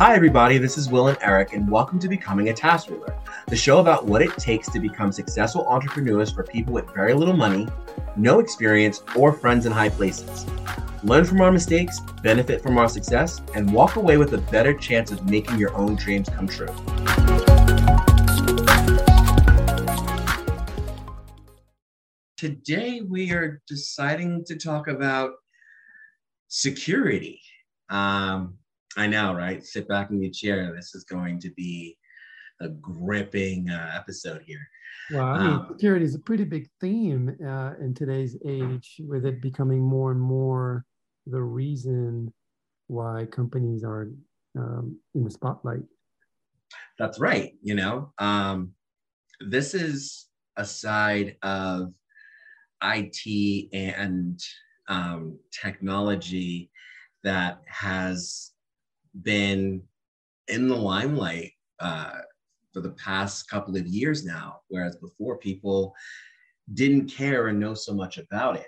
Hi, everybody. This is Will and Eric, and welcome to Becoming a TaskRuler, the show about what it takes to become successful entrepreneurs for people with very little money, no experience, or friends in high places. Learn from our mistakes, benefit from our success, and walk away with a better chance of making your own dreams come true. Today, we are deciding to talk about security. Um, I know, right? Sit back in your chair. This is going to be a gripping uh, episode here. Well, I mean, um, security is a pretty big theme uh, in today's age, with it becoming more and more the reason why companies are um, in the spotlight. That's right. You know, um, this is a side of IT and um, technology that has been in the limelight uh, for the past couple of years now, whereas before people didn't care and know so much about it.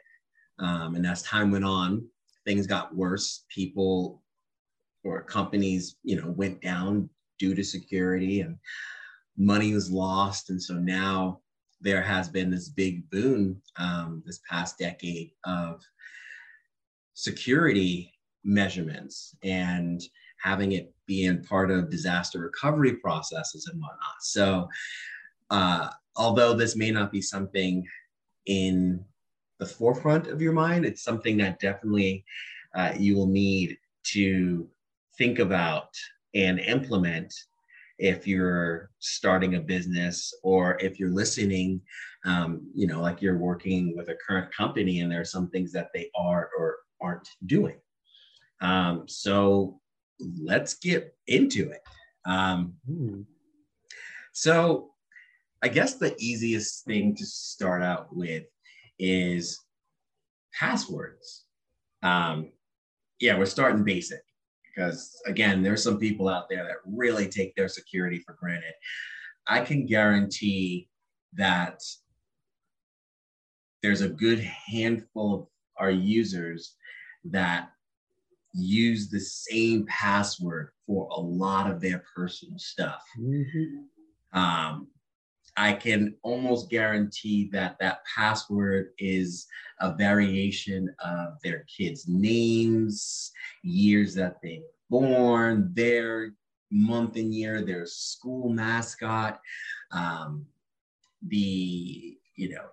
Um, and as time went on, things got worse. People or companies, you know, went down due to security and money was lost. And so now there has been this big boon um, this past decade of security measurements and having it be in part of disaster recovery processes and whatnot. So, uh, although this may not be something in the forefront of your mind, it's something that definitely uh, you will need to think about and implement if you're starting a business or if you're listening um, you know like you're working with a current company and there are some things that they are or aren't doing um, so let's get into it. Um, hmm. So, I guess the easiest thing to start out with is passwords. Um, yeah, we're starting basic because, again, there's some people out there that really take their security for granted. I can guarantee that there's a good handful of our users that use the same password for a lot of their personal stuff. Mm-hmm. Um, I can almost guarantee that that password is a variation of their kids' names, years that they were born, their month and year, their school mascot, um, the you know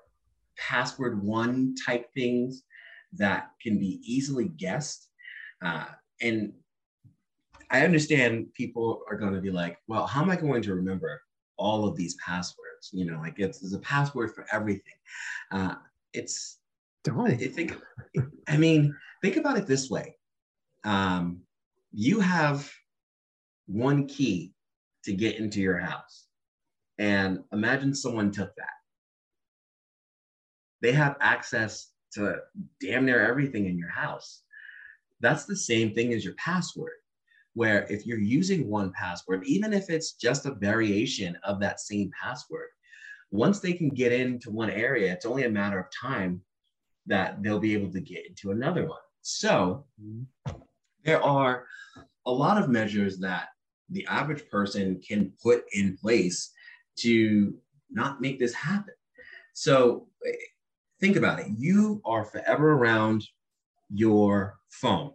password one type things that can be easily guessed uh, and I understand people are going to be like, well, how am I going to remember all of these passwords? You know, like it's there's a password for everything. Uh, it's don't I think. I mean, think about it this way: um, you have one key to get into your house, and imagine someone took that. They have access to damn near everything in your house. That's the same thing as your password, where if you're using one password, even if it's just a variation of that same password, once they can get into one area, it's only a matter of time that they'll be able to get into another one. So mm-hmm. there are a lot of measures that the average person can put in place to not make this happen. So eh, think about it. You are forever around your phone,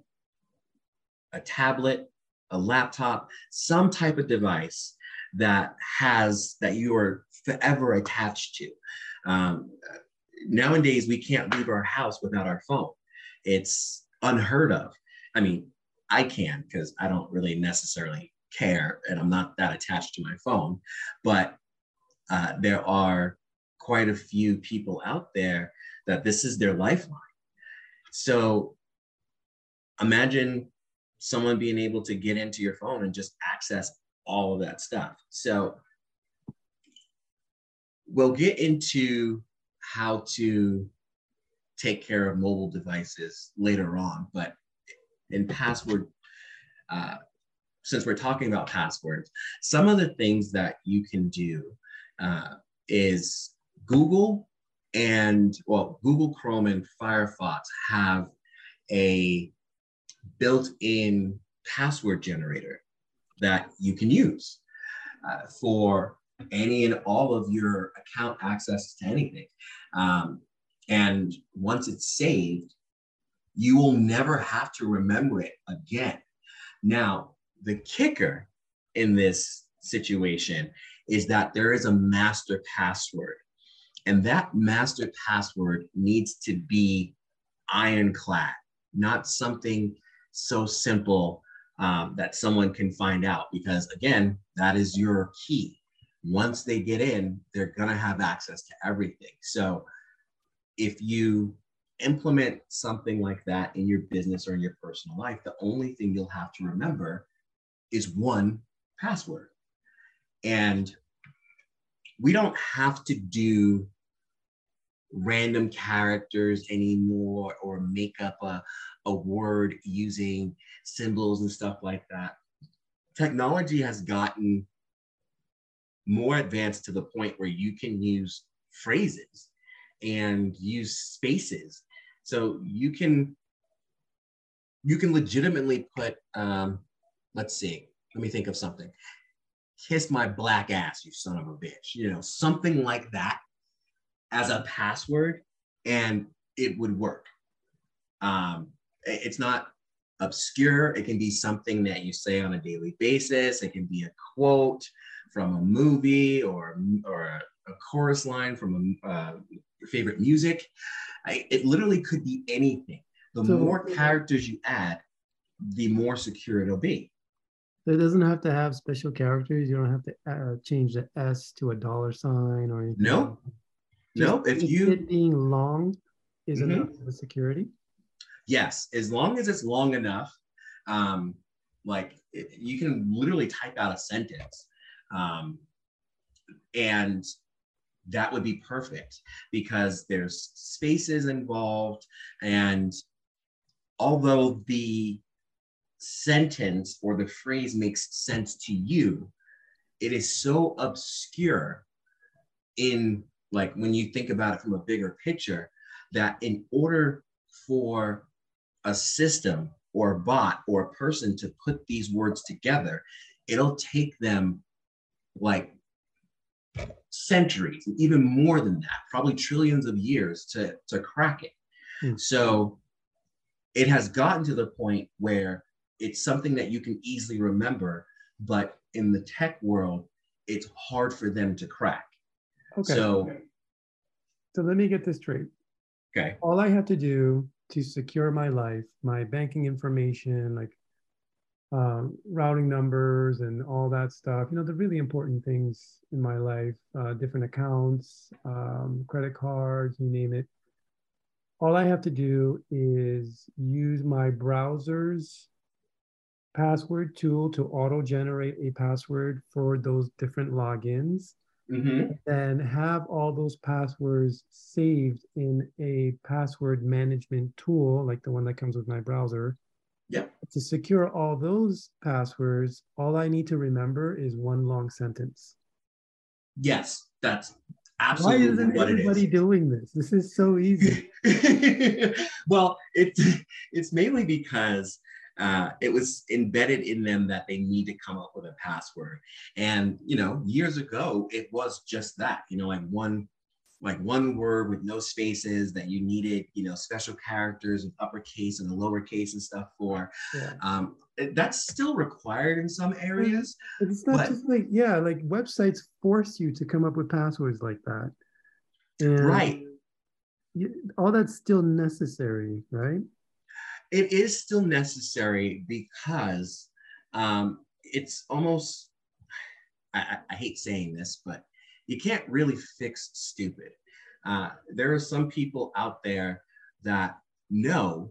a tablet, a laptop, some type of device that has that you are forever attached to. Um, nowadays, we can't leave our house without our phone. It's unheard of. I mean, I can because I don't really necessarily care and I'm not that attached to my phone, but uh, there are quite a few people out there that this is their lifeline. So imagine someone being able to get into your phone and just access all of that stuff. So we'll get into how to take care of mobile devices later on, but in password, uh, since we're talking about passwords, some of the things that you can do uh, is Google and well, Google Chrome and Firefox have a built-in password generator. that you can use uh, for any and all of your account access to anything. Um, and once it's saved, you will never have to remember it again. Now, the kicker in this situation is that there is a master password. And that master password needs to be ironclad, not something so simple um, that someone can find out. Because again, that is your key. Once they get in, they're going to have access to everything. So if you implement something like that in your business or in your personal life, the only thing you'll have to remember is one password. And we don't have to do random characters anymore or make up a, a word using symbols and stuff like that. Technology has gotten more advanced to the point where you can use phrases and use spaces. So you can you can legitimately put um, let's see, let me think of something. Kiss my black ass, you son of a bitch. You know, something like that as a password, and it would work. Um, it's not obscure. It can be something that you say on a daily basis. It can be a quote from a movie or, or a, a chorus line from a, uh, favorite music. I, it literally could be anything. The so, more characters you add, the more secure it'll be. It doesn't have to have special characters. You don't have to uh, change the S to a dollar sign or anything. No, no. If you it being long is mm-hmm. enough for security. Yes, as long as it's long enough, um, like it, you can literally type out a sentence, um, and that would be perfect because there's spaces involved, and although the sentence or the phrase makes sense to you, it is so obscure in like when you think about it from a bigger picture that in order for a system or a bot or a person to put these words together, it'll take them like centuries, even more than that, probably trillions of years to, to crack it. Hmm. So it has gotten to the point where it's something that you can easily remember, but in the tech world, it's hard for them to crack. Okay. So, so let me get this straight. Okay. All I have to do to secure my life, my banking information, like um, routing numbers and all that stuff, you know, the really important things in my life, uh, different accounts, um, credit cards, you name it. All I have to do is use my browser's password tool to auto generate a password for those different logins mm-hmm. and have all those passwords saved in a password management tool like the one that comes with my browser. Yeah. To secure all those passwords all i need to remember is one long sentence. Yes that's absolutely why isn't everybody doing this? This is so easy. Well it's it's mainly because uh, it was embedded in them that they need to come up with a password. And you know, years ago, it was just that. You know, like one like one word with no spaces that you needed, you know, special characters with uppercase and lowercase and stuff for. Yeah. Um, that's still required in some areas. It's not but, just like yeah, like websites force you to come up with passwords like that. And right. You, all that's still necessary, right? It is still necessary because um, it's almost, I, I, hate saying this, but you can't really fix stupid. Uh, there are some people out there that know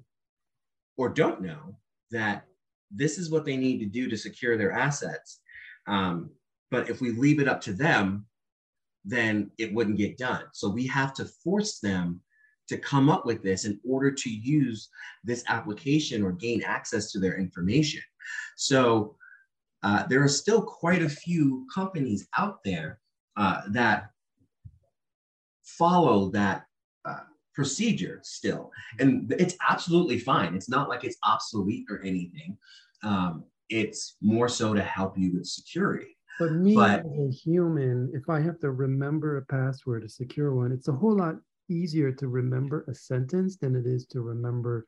or don't know that this is what they need to do to secure their assets. Um, but if we leave it up to them, then it wouldn't get done. So we have to force them to come up with this in order to use this application or gain access to their information. So uh, there are still quite a few companies out there uh, that follow that uh, procedure still. And it's absolutely fine. It's not like it's obsolete or anything. Um, it's more so to help you with security. But me but, as a human, if I have to remember a password, a secure one, it's a whole lot easier to remember a sentence than it is to remember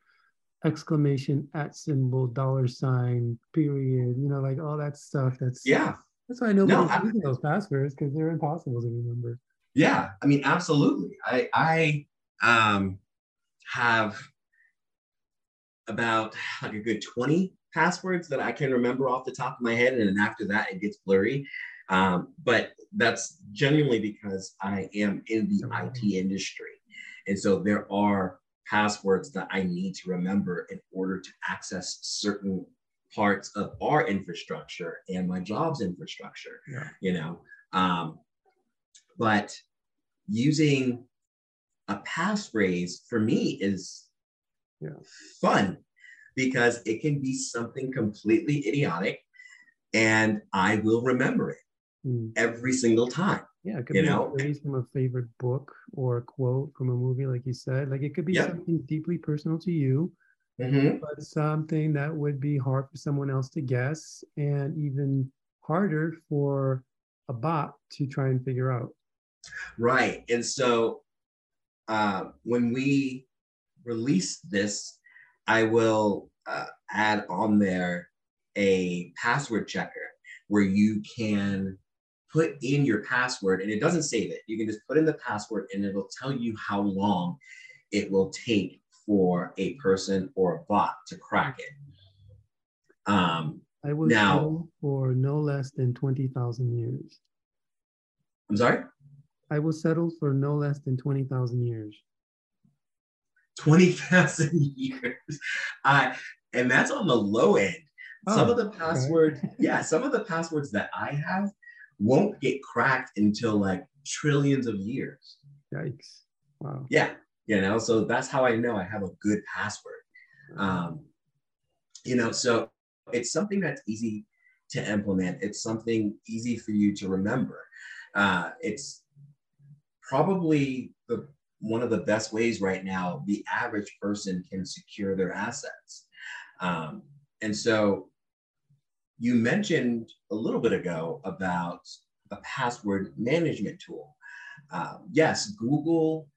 exclamation at symbol dollar sign period you know like all that stuff that's yeah. That's why nobody's no, using those passwords because they're impossible to remember. Yeah i mean absolutely. I i um have about like a good 20 passwords that i can remember off the top of my head and then after that it gets blurry um, but that's genuinely because i am in the it industry and so there are passwords that I need to remember in order to access certain parts of our infrastructure and my job's infrastructure. Yeah. You know, um, but using a passphrase for me is yeah. fun because it can be something completely idiotic and I will remember it mm. every single time. Yeah, it could you be know? a phrase from a favorite book or a quote from a movie, like you said. Like it could be yep. something deeply personal to you, mm-hmm. but something that would be hard for someone else to guess, and even harder for a bot to try and figure out. Right, and so uh, when we release this, I will uh, add on there a password checker where you can put in your password and it doesn't save it. You can just put in the password and it'll tell you how long it will take for a person or a bot to crack it. Um, I will now for no less than 20,000 years. I'm sorry? I will settle for no less than 20,000 years. 20,000 years. Uh, and that's on the low end. Some oh, of the passwords, okay. yeah, some of the passwords that I have won't get cracked until like trillions of years. Yikes. Wow. Yeah. You know, so that's how I know I have a good password. Um, you know, so it's something that's easy to implement. It's something easy for you to remember. Uh, it's probably the one of the best ways right now the average person can secure their assets. Um, and so you mentioned a little bit ago about a password management tool. Uh, yes, Google,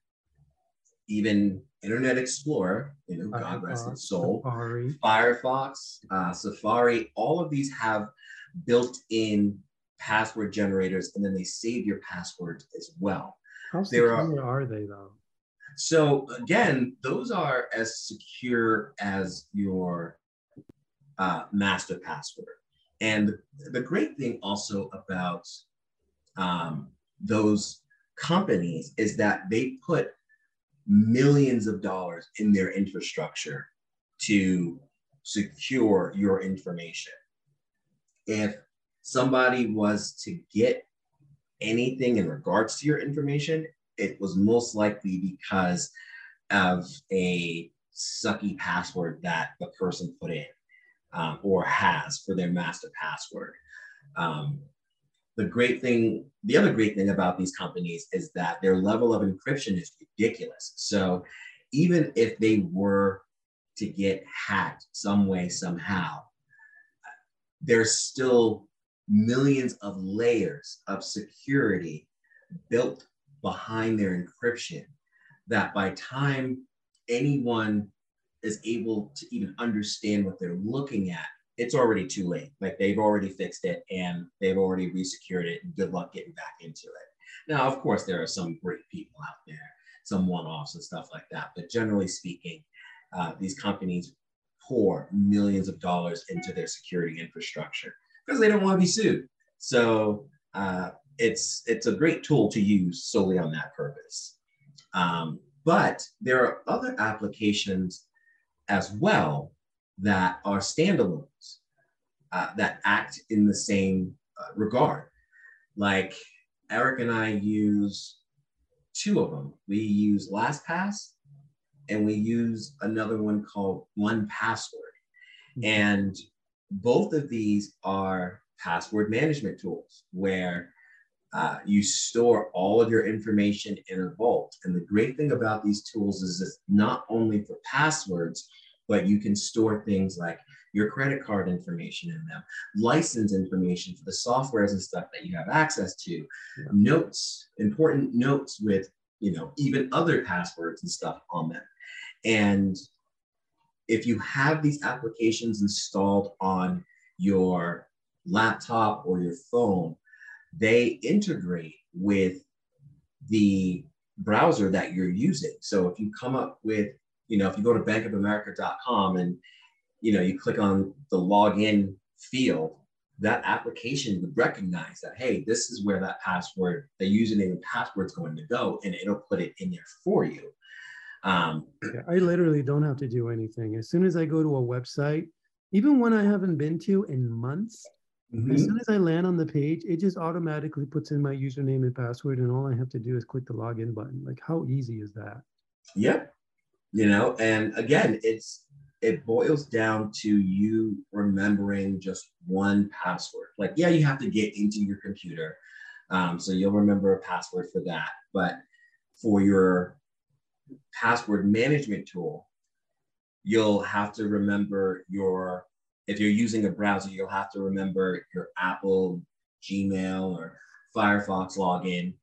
even Internet Explorer, you know, God rest its soul, Safari. Firefox, uh, Safari, all of these have built-in password generators, and then they save your passwords as well. How secure are, are they though? So again, those are as secure as your uh, master password. And the great thing also about um, those companies is that they put millions of dollars in their infrastructure to secure your information. If somebody was to get anything in regards to your information, it was most likely because of a sucky password that the person put in um, or has for their master password. Um, the great thing, the other great thing about these companies is that their level of encryption is ridiculous. So even if they were to get hacked some way, somehow, there's still millions of layers of security built behind their encryption that by time anyone is able to even understand what they're looking at, it's already too late. Like they've already fixed it and they've already resecured it. And good luck getting back into it. Now, of course, there are some great people out there, some one-offs and stuff like that. But generally speaking, uh, these companies pour millions of dollars into their security infrastructure because they don't want to be sued. So uh, it's it's a great tool to use solely on that purpose. Um, but there are other applications as well that are standalones uh, that act in the same uh, regard. Like Eric and I use two of them. We use LastPass and we use another one called 1Password. Mm-hmm. And both of these are password management tools where uh, you store all of your information in a vault. And the great thing about these tools is it's not only for passwords, but you can store things like your credit card information in them, license information for the softwares and stuff that you have access to, yeah. notes, important notes with, you know, even other passwords and stuff on them. And if you have these applications installed on your laptop or your phone, they integrate with the browser that you're using. So if you come up with, you know, if you go to bankofamerica.com and, you know, you click on the login field, that application would recognize that, hey, this is where that password, the username and password is going to go, and it'll put it in there for you. Um, I literally don't have to do anything. As soon as I go to a website, even when I haven't been to in months, Mm-hmm. As soon as I land on the page, it just automatically puts in my username and password, and all I have to do is click the login button. Like, how easy is that? Yep. You know, and again, it's it boils down to you remembering just one password. Like, yeah, you have to get into your computer, um, so you'll remember a password for that. But for your password management tool, you'll have to remember your if you're using a browser, you'll have to remember your Apple Gmail or Firefox login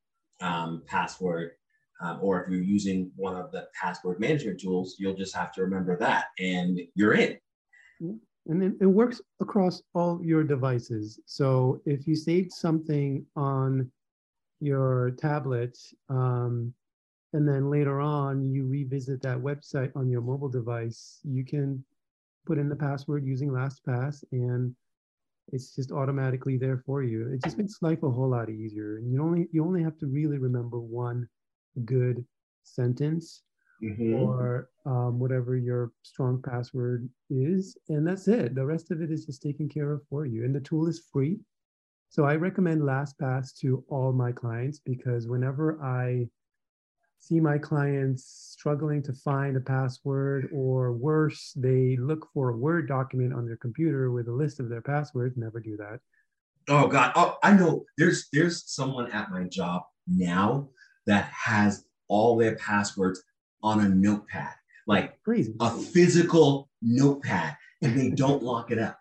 um, password. Um, or if you're using one of the password management tools, you'll just have to remember that and you're in. And it, it works across all your devices. So if you saved something on your tablet, um, and then later on you revisit that website on your mobile device, you can put in the password using LastPass and it's just automatically there for you. It just makes life a whole lot easier. And you only you only have to really remember one good sentence mm-hmm. or um, whatever your strong password is, and that's it. The rest of it is just taken care of for you. And the tool is free. So I recommend LastPass to all my clients because whenever I see my clients struggling to find a password or worse they look for a word document on their computer with a list of their passwords never do that. Oh god. Oh, i know. There's there's someone at my job now that has all their passwords on a notepad like crazy. a physical notepad and they don't lock it up.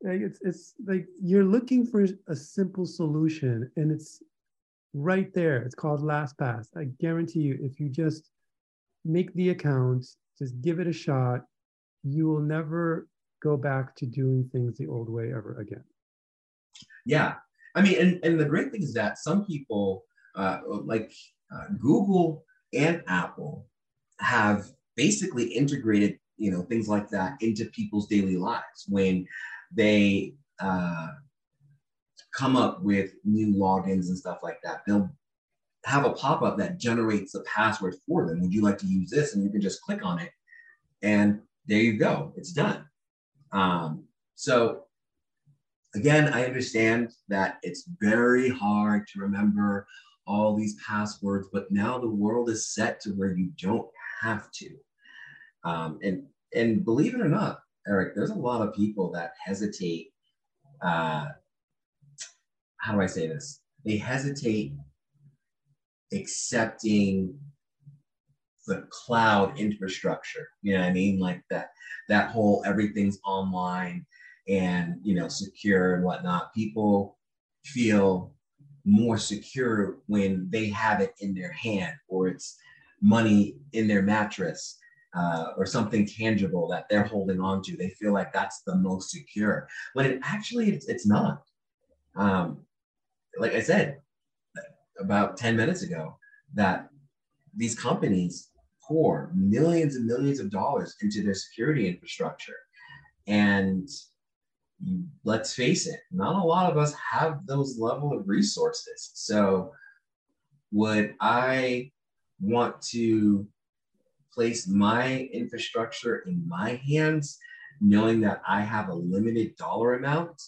It's it's like you're looking for a simple solution and it's right there. It's called LastPass. I guarantee you, if you just make the account, just give it a shot, you will never go back to doing things the old way ever again. Yeah. I mean, and, and the great thing is that some people, uh, like uh, Google and Apple, have basically integrated, you know, things like that into people's daily lives when they uh, come up with new logins and stuff like that. They'll have a pop-up that generates the password for them. Would you like to use this? And you can just click on it, and there you go. It's done. Um, so again, I understand that it's very hard to remember all these passwords, but now the world is set to where you don't have to. Um, and and believe it or not, Eric, there's a lot of people that hesitate uh, how do I say this? They hesitate accepting the cloud infrastructure. You know what I mean? Like that that whole everything's online and you know secure and whatnot. People feel more secure when they have it in their hand or it's money in their mattress uh, or something tangible that they're holding on to. They feel like that's the most secure when it actually it's, it's not. Um, like I said about 10 minutes ago, that these companies pour millions and millions of dollars into their security infrastructure. And let's face it, not a lot of us have those level of resources. So would I want to place my infrastructure in my hands, knowing that I have a limited dollar amount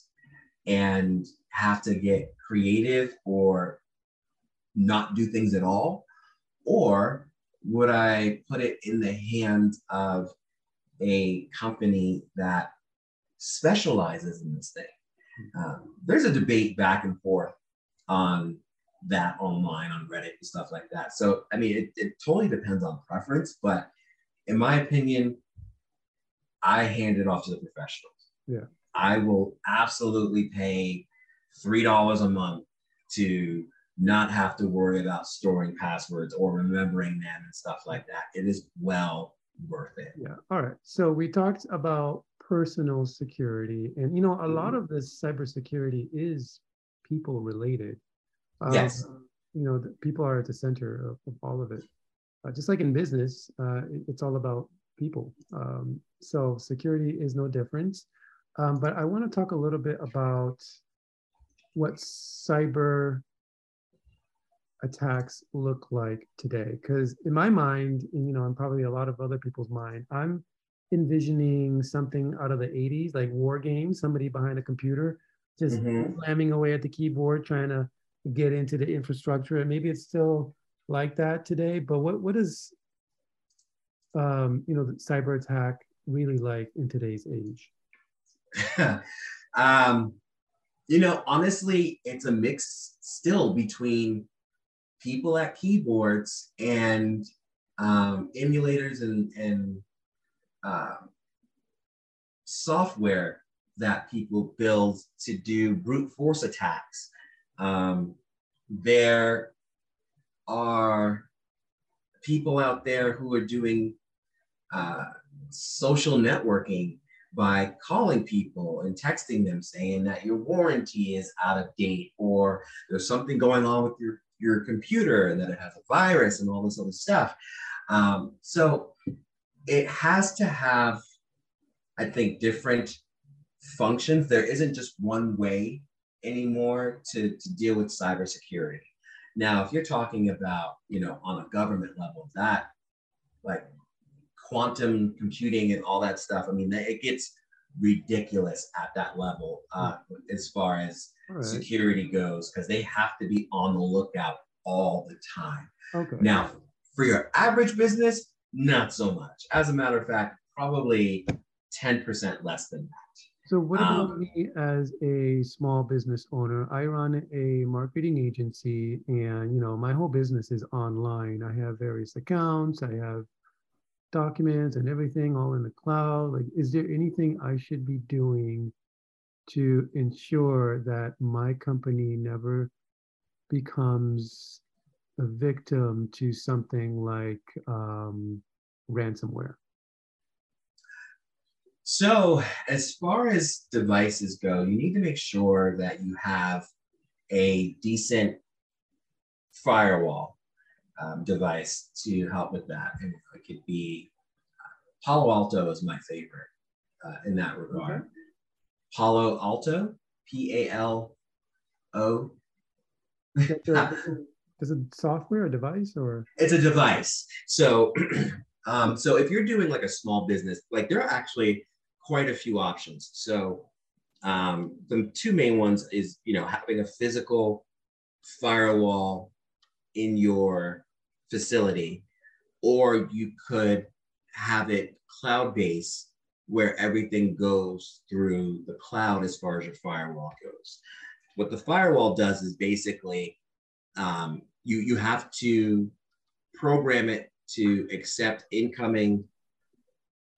and have to get creative or not do things at all? Or would I put it in the hands of a company that specializes in this thing? Um, there's a debate back and forth on that online on Reddit and stuff like that. So, I mean, it, it totally depends on preference, but in my opinion, I hand it off to the professionals. Yeah. I will absolutely pay $3 a month to not have to worry about storing passwords or remembering them and stuff like that. It is well worth it. Yeah. All right. So we talked about personal security, and you know, a lot mm-hmm. of this cybersecurity is people related. Um, yes. You know, the, people are at the center of, of all of it. Uh, just like in business, uh, it, it's all about people. Um, so security is no different. Um, but I want to talk a little bit about what cyber attacks look like today. Because in my mind and, you know and probably a lot of other people's mind i'm envisioning something out of the 80s like war games somebody behind a computer just mm-hmm. slamming away at the keyboard trying to get into the infrastructure. And maybe it's still like that today but what what is um you know the cyber attack really like in today's age? Um you know honestly it's a mix still between people at keyboards and um, emulators and, and uh, software that people build to do brute force attacks. Um, there are people out there who are doing uh, social networking by calling people and texting them saying that your warranty is out of date or there's something going on with your your computer and that it has a virus and all this other stuff. Um, so it has to have, I think, different functions. There isn't just one way anymore to, to deal with cybersecurity. Now, if you're talking about, you know, on a government level, that like quantum computing and all that stuff, I mean, it gets ridiculous at that level uh, as far as right. security goes because they have to be on the lookout all the time. Okay. Now, for your average business, not so much. As a matter of fact, probably 10% less than that. So, what about um, me as a small business owner? I run a marketing agency, and you know, my whole business is online. I have various accounts. I have documents and everything all in the cloud? Like, is there anything I should be doing to ensure that my company never becomes a victim to something like um, ransomware? So, as far as devices go, you need to make sure that you have a decent firewall um, device to help with that. And it could be uh, Palo Alto is my favorite uh, in that regard. Palo Alto, P A L O. Is it software, a device, or? It's a device. So, um, so if you're doing like a small business, like there are actually quite a few options. So, um, the two main ones is you know having a physical firewall in your facility, or you could have it cloud based where everything goes through the cloud as far as your firewall goes. What the firewall does is basically um, you, you have to program it to accept incoming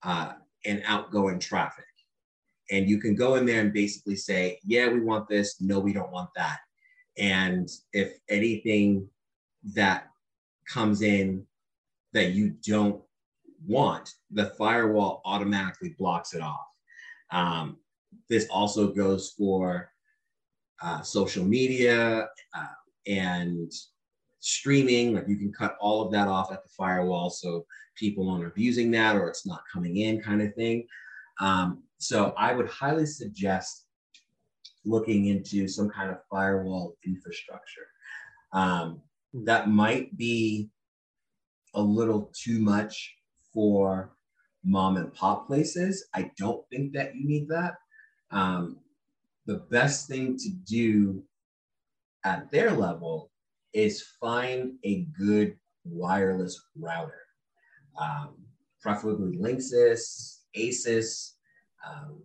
uh, and outgoing traffic. And you can go in there and basically say, yeah, we want this. No, we don't want that. And if anything that comes in that you don't want, the firewall automatically blocks it off. Um, this also goes for uh, social media uh, and streaming. Like you can cut all of that off at the firewall so people aren't abusing that or it's not coming in, kind of thing. Um, so I would highly suggest looking into some kind of firewall infrastructure. Um, that might be a little too much for mom and pop places. I don't think that you need that. Um, the best thing to do at their level is find a good wireless router, um, preferably Linksys, Asus. Um,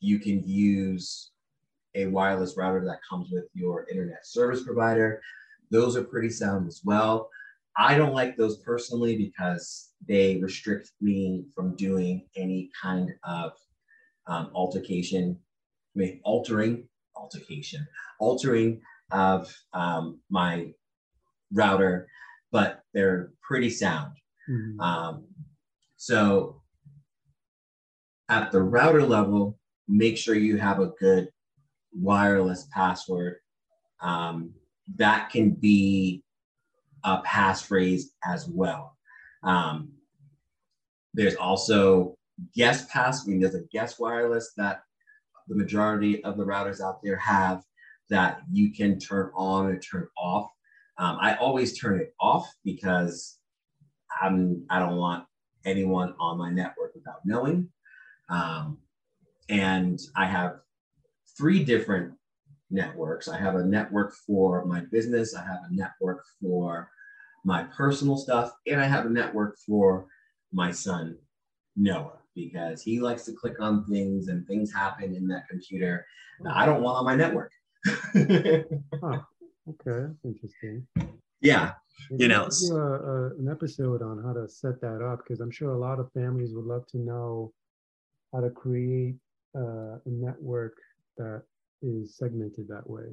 you can use a wireless router that comes with your internet service provider. Those are pretty sound as well. I don't like those personally because they restrict me from doing any kind of um, altercation, I mean, altering, altercation, altering of um, my router, but they're pretty sound. Mm-hmm. Um, so at the router level, make sure you have a good wireless password. Um, that can be a passphrase as well. Um, there's also guest pass. I mean, there's a guest wireless that the majority of the routers out there have that you can turn on and turn off. Um, I always turn it off because I'm I don't want anyone on my network without knowing. Um, and I have three different networks. I have a network for my business, I have a network for my personal stuff, and I have a network for my son, Noah, because he likes to click on things and things happen in that computer that I don't want on my network. huh. Okay, that's interesting. Yeah, you know, do a, a, an episode on how to set that up because I'm sure a lot of families would love to know how to create uh, a network that is segmented that way.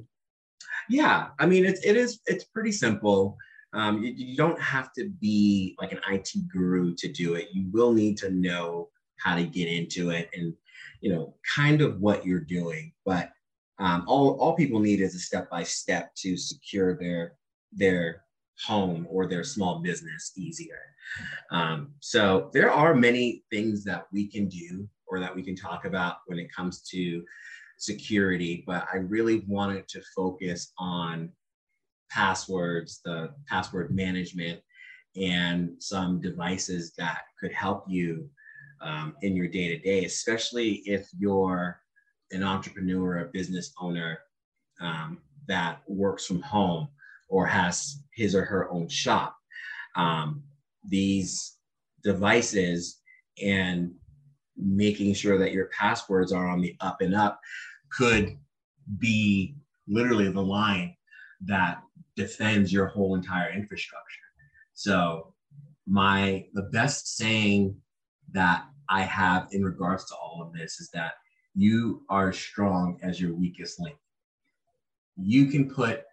Yeah, I mean it's it is it's pretty simple. Um, you, you don't have to be like an IT guru to do it. You will need to know how to get into it and you know kind of what you're doing. But um, all all people need is a step by step to secure their their home or their small business easier. Um, so there are many things that we can do or that we can talk about when it comes to security, but I really wanted to focus on passwords, the password management, and some devices that could help you um, in your day to day, especially if you're an entrepreneur, a business owner um, that works from home or has his or her own shop. Um, these devices and making sure that your passwords are on the up and up could be literally the line that defends your whole entire infrastructure. So my the best saying that I have in regards to all of this is that you are strong as your weakest link. You can put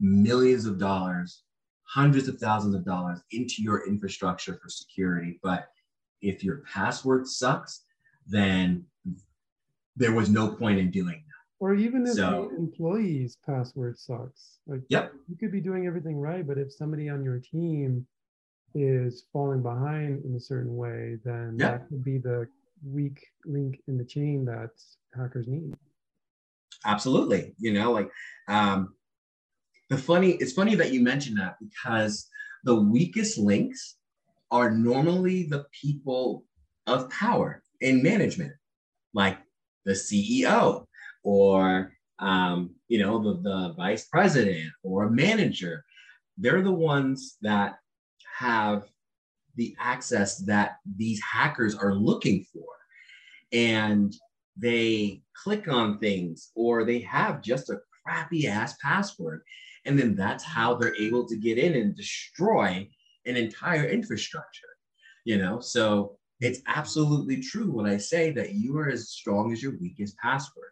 millions of dollars, hundreds of thousands of dollars into your infrastructure for security, but if your password sucks, then there was no point in doing that. Or even if so, the employee's password sucks. Like yep. you could be doing everything right, but if somebody on your team is falling behind in a certain way, then yep. that could be the weak link in the chain that hackers need. Absolutely. You know, like um the funny it's funny that you mentioned that because the weakest links are normally the people of power in management, like the CEO or um, you know the, the vice president or a manager. They're the ones that have the access that these hackers are looking for. And they click on things or they have just a crappy ass password. And then that's how they're able to get in and destroy an entire infrastructure, you know? So it's absolutely true when I say that you are as strong as your weakest password.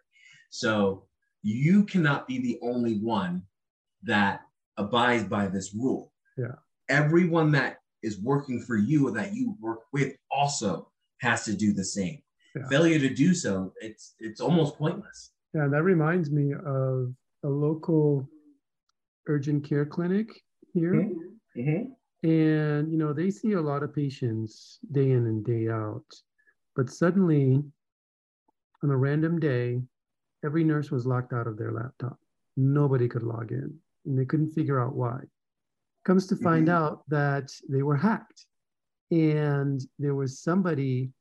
So you cannot be the only one that abides by this rule. Yeah. Everyone that is working for you or that you work with also has to do the same. Yeah. Failure to do so, it's it's almost pointless. Yeah, that reminds me of a local urgent care clinic here. Mm-hmm. Mm-hmm. And, you know, they see a lot of patients day in and day out. But suddenly, on a random day, every nurse was locked out of their laptop. Nobody could log in, and they couldn't figure out why. Comes to find mm-hmm. out that they were hacked, and there was somebody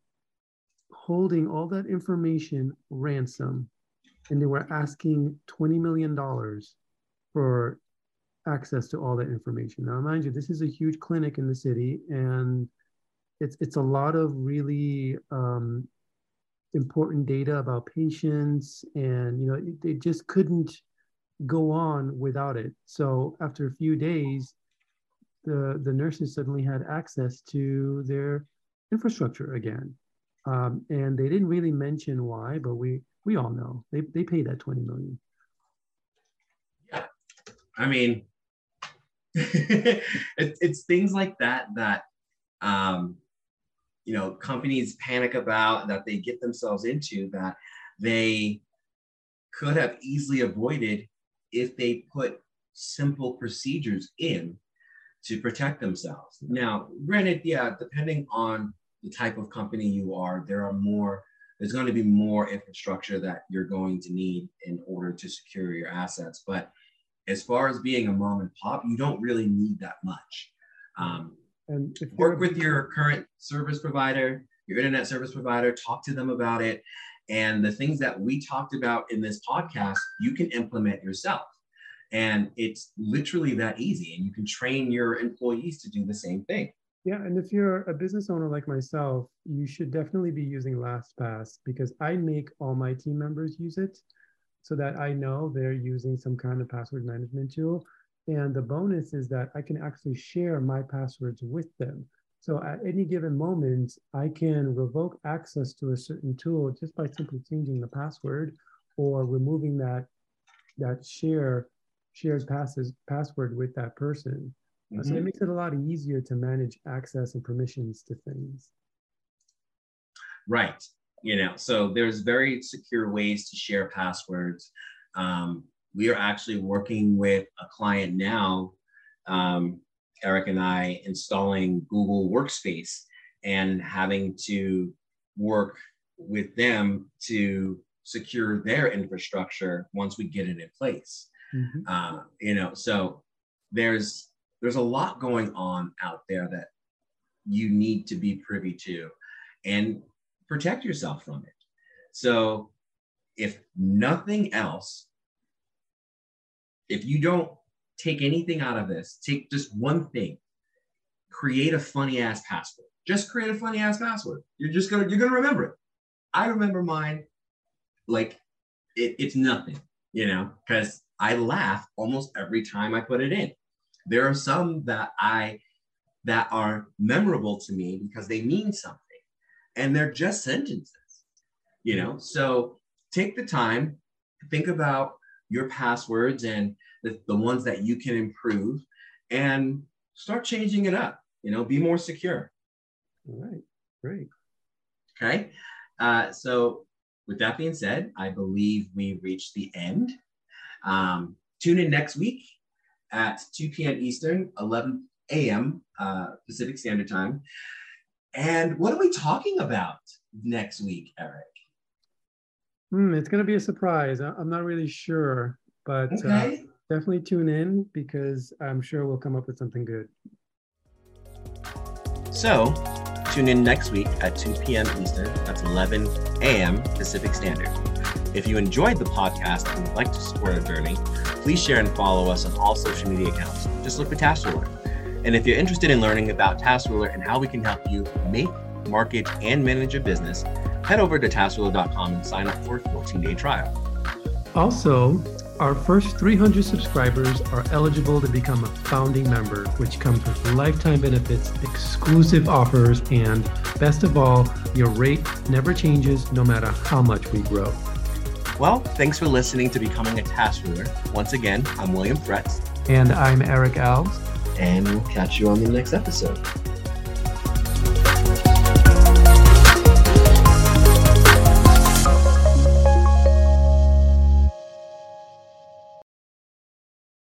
holding all that information ransom, and they were asking $20 million for access to all that information. Now, mind you, this is a huge clinic in the city, and it's it's a lot of really um, important data about patients, and you know they just couldn't go on without it. So after a few days, the, the nurses suddenly had access to their infrastructure again. Um, and they didn't really mention why, but we we all know they they paid that 20 million. Yeah. I mean, it, it's things like that that um, you know companies panic about that they get themselves into that they could have easily avoided if they put simple procedures in to protect themselves. Now, granted, yeah, depending on the type of company you are, there are more, there's going to be more infrastructure that you're going to need in order to secure your assets. But as far as being a mom and pop, you don't really need that much. Um, and work with your current service provider, your internet service provider, talk to them about it. And the things that we talked about in this podcast, you can implement yourself. And it's literally that easy. And you can train your employees to do the same thing. Yeah, and if you're a business owner like myself, you should definitely be using LastPass because I make all my team members use it so that I know they're using some kind of password management tool. And the bonus is that I can actually share my passwords with them. So at any given moment, I can revoke access to a certain tool just by simply changing the password or removing that that share shared passes password with that person. Mm-hmm. So it mm-hmm. makes it a lot easier to manage access and permissions to things. Right. You know, so there's very secure ways to share passwords. Um, we are actually working with a client now, um, Eric and I, installing Google Workspace and having to work with them to secure their infrastructure once we get it in place. Mm-hmm. Uh, you know, so there's there's a lot going on out there that you need to be privy to and protect yourself from it. So, if nothing else, if you don't take anything out of this, take just one thing, create a funny ass password. Just create a funny ass password. You're just gonna you're gonna remember it. I remember mine like it, it's nothing, you know, because I laugh almost every time I put it in. There are some that I that are memorable to me because they mean something and they're just sentences, you know? So take the time, think about your passwords and the, the ones that you can improve and start changing it up, you know, be more secure. All right, great. Okay. Uh, so with that being said, I believe we reached the end. Um, tune in next week at 2 p.m. Eastern, 11 a.m. Uh, Pacific Standard Time. And what are we talking about next week, Eric? Hmm, it's going to be a surprise. I'm not really sure, but uh, okay. uh, definitely tune in because I'm sure we'll come up with something good. So, tune in next week at 2 p.m. Eastern. That's 11 a.m. Pacific Standard. If you enjoyed the podcast and would like to support our journey, please share and follow us on all social media accounts. Just look for TaskRuler. And if you're interested in learning about TaskRuler and how we can help you make, market, and manage your business, head over to taskruler.com and sign up for a 14 day trial. Also, our first 300 subscribers are eligible to become a founding member, which comes with lifetime benefits, exclusive offers, and best of all, your rate never changes no matter how much we grow. Well, thanks for listening to Becoming a TaskRuler. Once again, I'm William Threats. And I'm Eric Alves. And we'll catch you on the next episode.